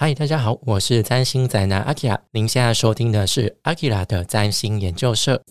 嗨，大家好，我是占星宅男阿基拉。您现在收听的是阿基拉的占星研究社。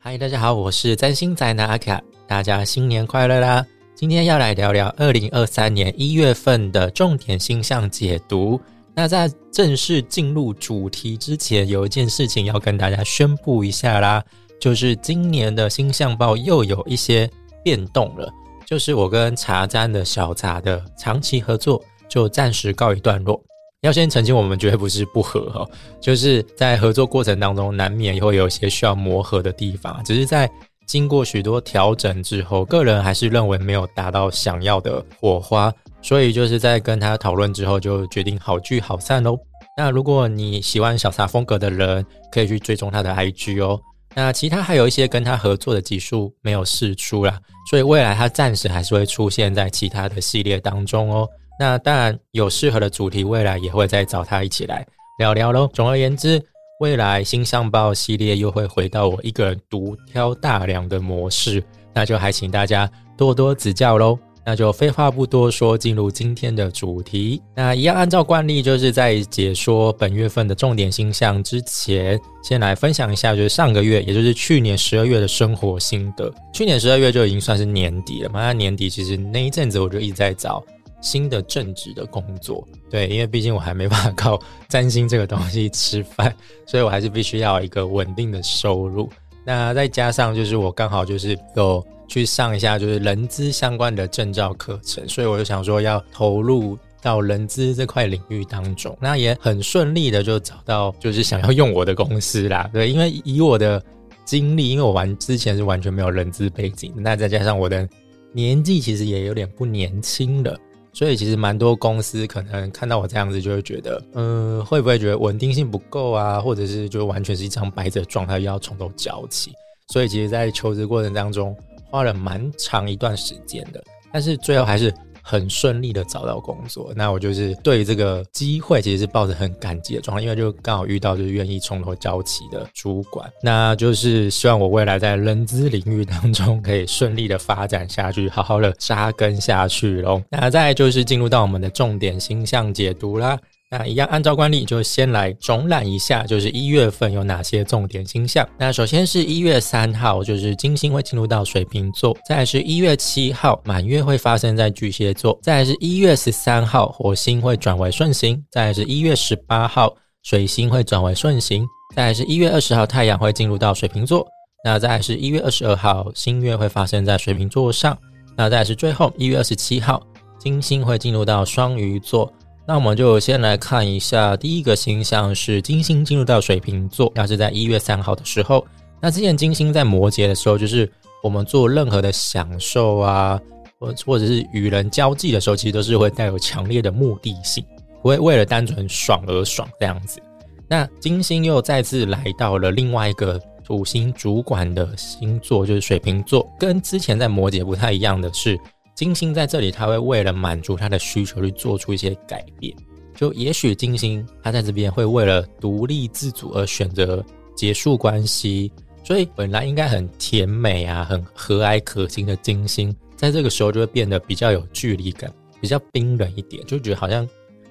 嗨，大家好，我是占星宅男阿基拉。大家新年快乐啦！今天要来聊聊二零二三年一月份的重点星象解读。那在正式进入主题之前，有一件事情要跟大家宣布一下啦，就是今年的星象报又有一些变动了，就是我跟茶占的小茶的长期合作就暂时告一段落。要先澄清，我们绝对不是不和哈，就是在合作过程当中，难免会有一些需要磨合的地方，只是在经过许多调整之后，个人还是认为没有达到想要的火花。所以就是在跟他讨论之后，就决定好聚好散喽。那如果你喜欢小撒风格的人，可以去追踪他的 IG 哦。那其他还有一些跟他合作的集数没有试出啦，所以未来他暂时还是会出现在其他的系列当中哦。那当然有适合的主题，未来也会再找他一起来聊聊喽。总而言之，未来新上报系列又会回到我一个人独挑大梁的模式，那就还请大家多多指教喽。那就废话不多说，进入今天的主题。那一样按照惯例，就是在解说本月份的重点星象之前，先来分享一下，就是上个月，也就是去年十二月的生活心得。去年十二月就已经算是年底了嘛，那年底其实那一阵子我就一直在找新的正职的工作，对，因为毕竟我还没办法靠占星这个东西吃饭，所以我还是必须要一个稳定的收入。那再加上就是我刚好就是有。去上一下就是人资相关的证照课程，所以我就想说要投入到人资这块领域当中，那也很顺利的就找到就是想要用我的公司啦。对，因为以我的经历，因为我完之前是完全没有人资背景，那再加上我的年纪其实也有点不年轻了，所以其实蛮多公司可能看到我这样子就会觉得，嗯，会不会觉得稳定性不够啊，或者是就完全是一张白纸状态，又要从头教起。所以其实，在求职过程当中。花了蛮长一段时间的，但是最后还是很顺利的找到工作。那我就是对这个机会其实是抱着很感激的状态，因为就刚好遇到就是愿意从头教起的主管。那就是希望我未来在人资领域当中可以顺利的发展下去，好好的扎根下去喽。那再就是进入到我们的重点星象解读啦。那一样，按照惯例，就先来总览一下，就是一月份有哪些重点星象。那首先是一月三号，就是金星会进入到水瓶座；再来是一月七号，满月会发生在巨蟹座；再来是一月十三号，火星会转为顺行；再来是一月十八号，水星会转为顺行；再来是一月二十号，太阳会进入到水瓶座；那再来是一月二十二号，新月会发生在水瓶座上；那再来是最后一月二十七号，金星会进入到双鱼座。那我们就先来看一下，第一个星象是金星进入到水瓶座，那是在一月三号的时候。那之前金星在摩羯的时候，就是我们做任何的享受啊，或或者是与人交际的时候，其实都是会带有强烈的目的性，不会为了单纯爽而爽这样子。那金星又再次来到了另外一个土星主管的星座，就是水瓶座，跟之前在摩羯不太一样的是。金星在这里，他会为了满足他的需求去做出一些改变。就也许金星他在这边会为了独立自主而选择结束关系，所以本来应该很甜美啊、很和蔼可亲的金星，在这个时候就会变得比较有距离感，比较冰冷一点，就觉得好像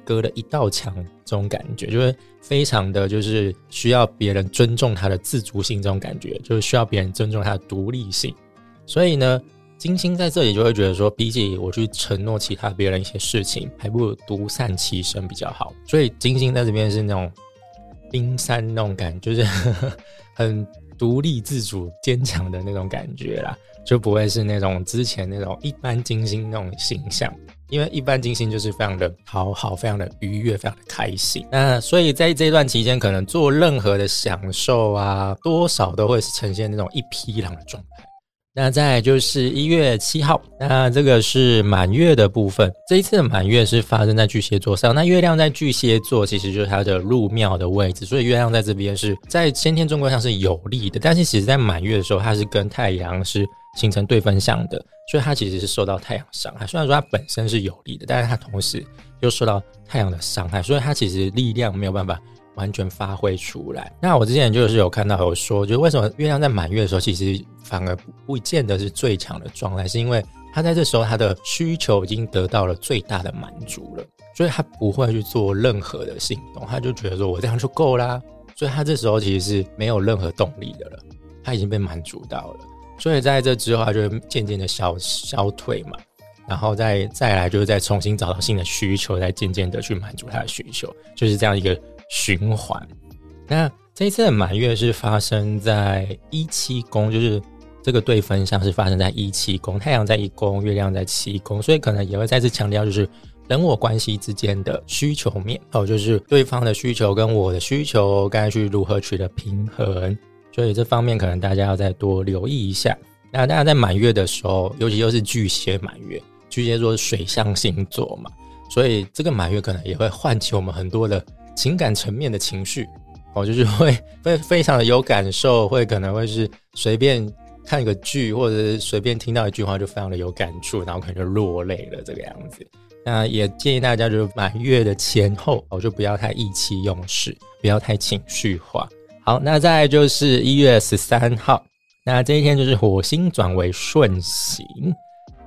隔了一道墙这种感觉，就会非常的就是需要别人尊重他的自主性这种感觉，就是需要别人尊重他的独立性。所以呢。金星在这里就会觉得说，比起我去承诺其他别人一些事情，还不如独善其身比较好。所以金星在这边是那种冰山那种感觉，就是 很独立自主、坚强的那种感觉啦，就不会是那种之前那种一般金星那种形象。因为一般金星就是非常的讨好，非常的愉悦，非常的开心。那所以在这段期间，可能做任何的享受啊，多少都会呈现那种一匹狼的状态。那再就是一月七号，那这个是满月的部分。这一次的满月是发生在巨蟹座上，那月亮在巨蟹座其实就是它的入庙的位置，所以月亮在这边是在先天中国上是有利的。但是其实在满月的时候，它是跟太阳是形成对分相的，所以它其实是受到太阳伤害。虽然说它本身是有利的，但是它同时又受到太阳的伤害，所以它其实力量没有办法完全发挥出来。那我之前就是有看到有说，就为什么月亮在满月的时候，其实反而不见得是最强的状态，是因为他在这时候他的需求已经得到了最大的满足了，所以他不会去做任何的行动，他就觉得说我这样就够啦，所以他这时候其实是没有任何动力的了，他已经被满足到了，所以在这之后他就渐渐的消消退嘛。然后再再来，就是再重新找到新的需求，再渐渐的去满足他的需求，就是这样一个循环。那这一次的满月是发生在一七宫，就是这个对分相是发生在一七宫，太阳在一宫，月亮在七宫，所以可能也会再次强调，就是人我关系之间的需求面哦，就是对方的需求跟我的需求该去如何取得平衡，所以这方面可能大家要再多留意一下。那大家在满月的时候，尤其又是巨蟹满月。巨蟹座是水象星座嘛，所以这个满月可能也会唤起我们很多的情感层面的情绪哦，就是会非非常的有感受，会可能会是随便看个剧，或者是随便听到一句话就非常的有感触，然后可能就落泪了这个样子。那也建议大家就是满月的前后哦，就不要太意气用事，不要太情绪化。好，那再就是一月十三号，那这一天就是火星转为顺行。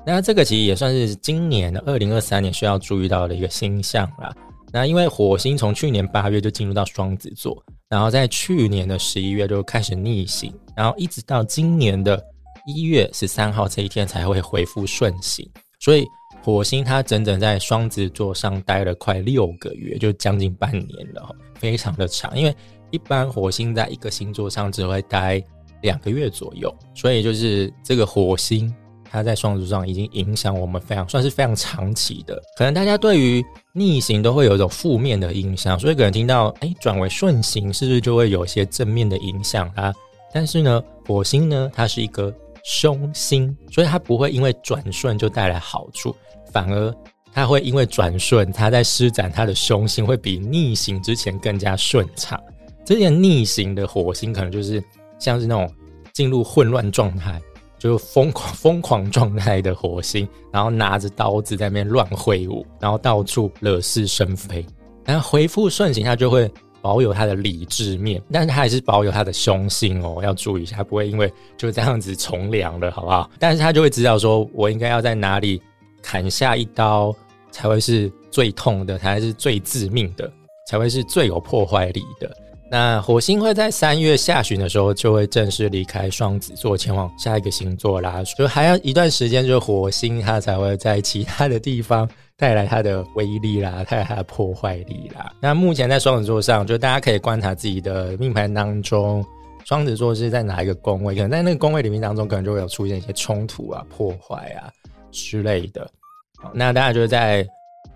那这个其实也算是今年的二零二三年需要注意到的一个星象啦。那因为火星从去年八月就进入到双子座，然后在去年的十一月就开始逆行，然后一直到今年的一月十三号这一天才会恢复顺行。所以火星它整整在双子座上待了快六个月，就将近半年了，非常的长。因为一般火星在一个星座上只会待两个月左右，所以就是这个火星。它在双子上已经影响我们非常，算是非常长期的。可能大家对于逆行都会有一种负面的印象，所以可能听到哎转为顺行，是不是就会有一些正面的影响啊？但是呢，火星呢，它是一个凶星，所以它不会因为转顺就带来好处，反而它会因为转顺，它在施展它的凶星，会比逆行之前更加顺畅。之前逆行的火星可能就是像是那种进入混乱状态。就疯狂疯狂状态的火星，然后拿着刀子在那边乱挥舞，然后到处惹是生非。然后回复顺行，他就会保有他的理智面，但是他还是保有他的凶性哦，要注意一下，不会因为就这样子从良了，好不好？但是他就会知道说，我应该要在哪里砍下一刀才会是最痛的，才是最致命的，才会是最有破坏力的。那火星会在三月下旬的时候就会正式离开双子座，前往下一个星座啦。就还要一段时间，就是火星它才会在其他的地方带来它的威力啦，带来它的破坏力啦。那目前在双子座上，就大家可以观察自己的命盘当中，双子座是在哪一个宫位？可能在那个宫位里面当中，可能就会有出现一些冲突啊、破坏啊之类的。好，那大家就在。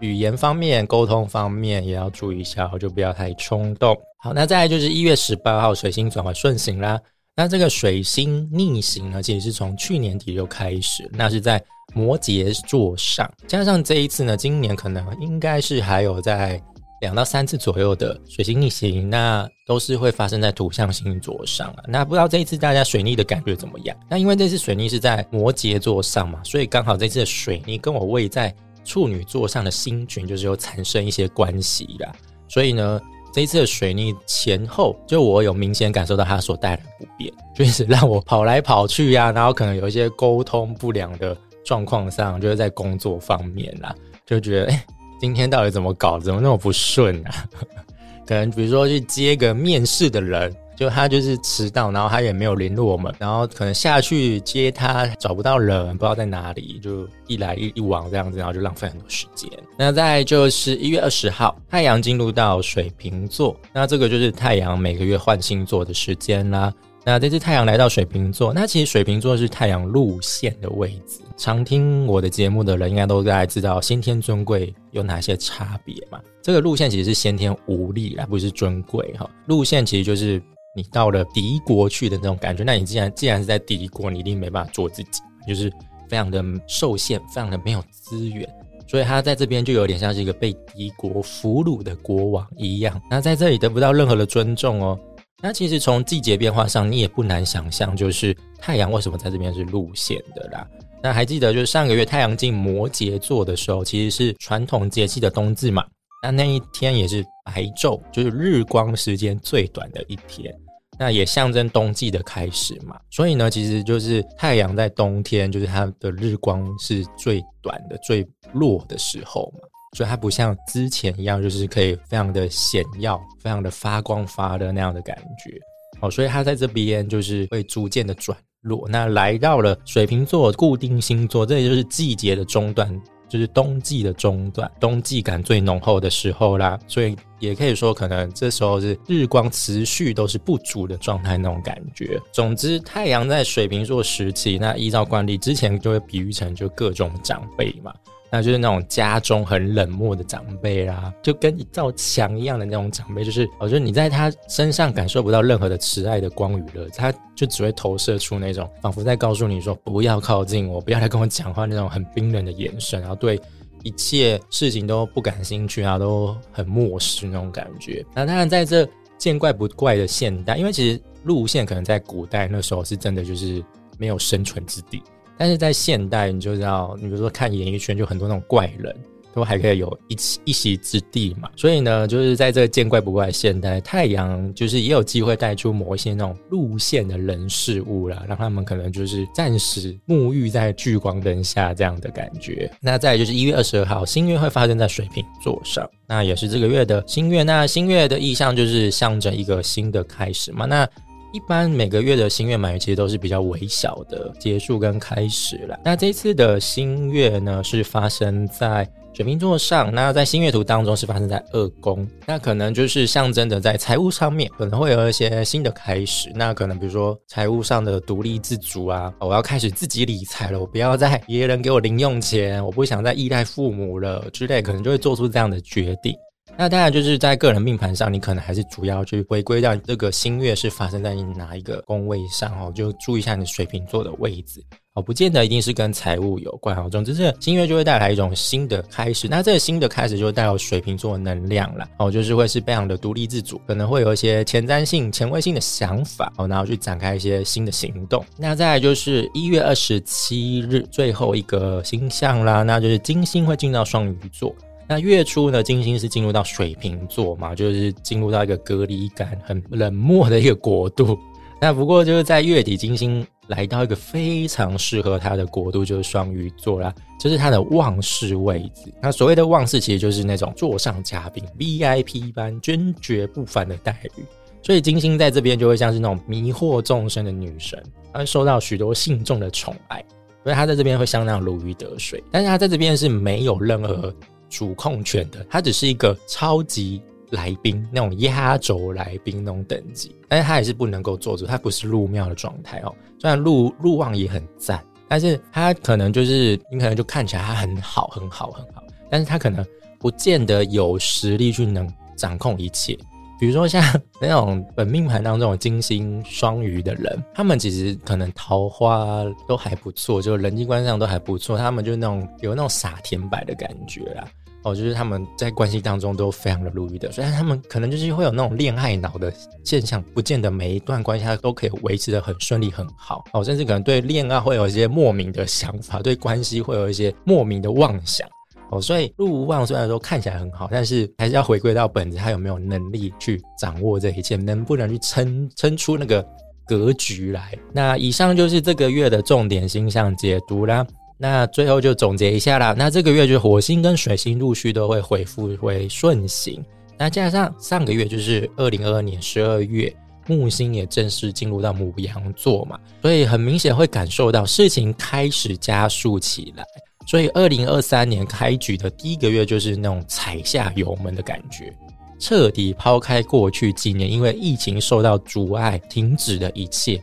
语言方面、沟通方面也要注意一下，就不要太冲动。好，那再来就是一月十八号水星转换顺行啦。那这个水星逆行呢，其实是从去年底就开始，那是在摩羯座上，加上这一次呢，今年可能应该是还有在两到三次左右的水星逆行，那都是会发生在土象星座上啊。那不知道这一次大家水逆的感觉怎么样？那因为这次水逆是在摩羯座上嘛，所以刚好这次的水逆跟我位在。处女座上的星群就是有产生一些关系啦，所以呢，这一次的水逆前后，就我有明显感受到它所带来的不便，就是让我跑来跑去呀，然后可能有一些沟通不良的状况上，就是在工作方面啦，就觉得哎，今天到底怎么搞，怎么那么不顺啊？可能比如说去接个面试的人。就他就是迟到，然后他也没有联络我们，然后可能下去接他找不到人，不知道在哪里，就一来一一往这样子，然后就浪费很多时间。那再就是一月二十号，太阳进入到水瓶座，那这个就是太阳每个月换星座的时间啦。那这次太阳来到水瓶座，那其实水瓶座是太阳路线的位置。常听我的节目的人应该都大概知道先天尊贵有哪些差别嘛？这个路线其实是先天无力而不是尊贵哈。路线其实就是。你到了敌国去的那种感觉，那你既然既然是在敌国，你一定没办法做自己，就是非常的受限，非常的没有资源，所以他在这边就有点像是一个被敌国俘虏的国王一样。那在这里得不到任何的尊重哦。那其实从季节变化上，你也不难想象，就是太阳为什么在这边是路线的啦。那还记得就是上个月太阳进摩羯座的时候，其实是传统节气的冬至嘛。那那一天也是白昼，就是日光时间最短的一天。那也象征冬季的开始嘛，所以呢，其实就是太阳在冬天，就是它的日光是最短的、最弱的时候嘛，所以它不像之前一样，就是可以非常的显耀、非常的发光发热那样的感觉。哦，所以它在这边就是会逐渐的转弱。那来到了水瓶座固定星座，这也就是季节的中段。就是冬季的中段，冬季感最浓厚的时候啦，所以也可以说，可能这时候是日光持续都是不足的状态那种感觉。总之，太阳在水瓶座时期，那依照惯例，之前就会比喻成就各种长辈嘛。那就是那种家中很冷漠的长辈啦，就跟一道墙一样的那种长辈，就是我觉得你在他身上感受不到任何的慈爱的光与热，他就只会投射出那种仿佛在告诉你说不要靠近我，不要来跟我讲话那种很冰冷的眼神，然后对一切事情都不感兴趣啊，都很漠视那种感觉。那当然在这见怪不怪的现代，因为其实路线可能在古代那时候是真的就是没有生存之地。但是在现代，你就知道，你比如说看演艺圈，就很多那种怪人，都还可以有一一席之地嘛。所以呢，就是在这个见怪不怪现代，太阳就是也有机会带出某一些那种路线的人事物啦，让他们可能就是暂时沐浴在聚光灯下这样的感觉。那再就是一月二十二号，新月会发生在水瓶座上，那也是这个月的新月。那新月的意象就是象征一个新的开始嘛。那一般每个月的新月满月其实都是比较微小的结束跟开始了。那这次的新月呢，是发生在水瓶座上。那在新月图当中是发生在二宫，那可能就是象征着在财务上面可能会有一些新的开始。那可能比如说财务上的独立自主啊，我要开始自己理财了，我不要再别人给我零用钱，我不想再依赖父母了之类，可能就会做出这样的决定。那当然就是在个人命盘上，你可能还是主要去回归到这个新月是发生在你哪一个宫位上哦，就注意一下你水瓶座的位置哦，不见得一定是跟财务有关哦。总之，这新月就会带来一种新的开始。那这个新的开始就会带有水瓶座的能量了哦，就是会是非常的独立自主，可能会有一些前瞻性、前卫性的想法哦，然后去展开一些新的行动。那再来就是一月二十七日最后一个星象啦，那就是金星会进到双鱼座。那月初呢，金星是进入到水瓶座嘛，就是进入到一个隔离感很冷漠的一个国度。那不过就是在月底，金星来到一个非常适合他的国度，就是双鱼座啦，就是他的旺室位置。那所谓的旺室，其实就是那种座上嘉宾、VIP 般尊爵不凡的待遇。所以金星在这边就会像是那种迷惑众生的女神，她会受到许多信众的宠爱，所以她在这边会相当如鱼得水。但是她在这边是没有任何。主控权的，他只是一个超级来宾，那种压轴来宾那种等级，但是他也是不能够做主，他不是入庙的状态哦。虽然入入望也很赞，但是他可能就是你可能就看起来他很好很好很好，但是他可能不见得有实力去能掌控一切。比如说像 那种本命盘当中金星双鱼的人，他们其实可能桃花都还不错，就人际关系上都还不错，他们就那种有那种傻甜白的感觉啊。哦，就是他们在关系当中都非常的如意的，虽然他们可能就是会有那种恋爱脑的现象，不见得每一段关系他都可以维持的很顺利很好。哦，甚至可能对恋爱会有一些莫名的想法，对关系会有一些莫名的妄想。哦，所以入无望虽然说看起来很好，但是还是要回归到本质，他有没有能力去掌握这一切，能不能去撑撑出那个格局来？那以上就是这个月的重点星象解读啦。那最后就总结一下啦。那这个月就是火星跟水星陆续都会恢复会顺行。那加上上个月就是二零二二年十二月，木星也正式进入到母羊座嘛，所以很明显会感受到事情开始加速起来。所以二零二三年开局的第一个月就是那种踩下油门的感觉，彻底抛开过去几年因为疫情受到阻碍停止的一切。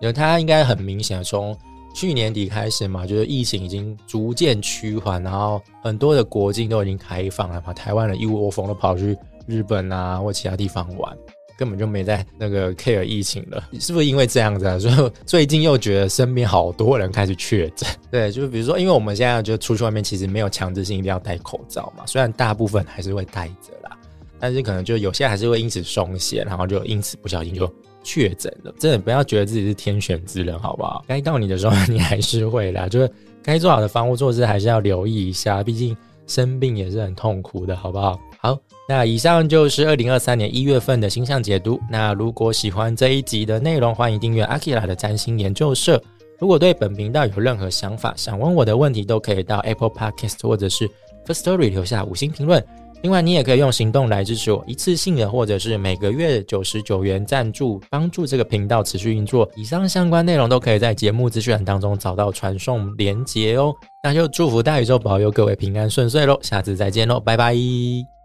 因为它应该很明显从。去年底开始嘛，就是疫情已经逐渐趋缓，然后很多的国境都已经开放了嘛。台湾人一窝蜂都跑去日本啊或其他地方玩，根本就没在那个 care 疫情了。是不是因为这样子啊？所以最近又觉得身边好多人开始确诊。对，就是比如说，因为我们现在就出去外面，其实没有强制性一定要戴口罩嘛。虽然大部分还是会戴着啦，但是可能就有些还是会因此松懈，然后就因此不小心就。确诊了，真的不要觉得自己是天选之人，好不好？该到你的时候，你还是会啦。就是该做好的防护措施，还是要留意一下。毕竟生病也是很痛苦的，好不好？好，那以上就是二零二三年一月份的星象解读。那如果喜欢这一集的内容，欢迎订阅阿 Kira 的占星研究社。如果对本频道有任何想法，想问我的问题，都可以到 Apple Podcast 或者是 First Story 留下五星评论。另外，你也可以用行动来支持我，一次性的或者是每个月九十九元赞助，帮助这个频道持续运作。以上相关内容都可以在节目资讯栏当中找到传送连接哦。那就祝福大宇宙保佑各位平安顺遂喽，下次再见喽，拜拜。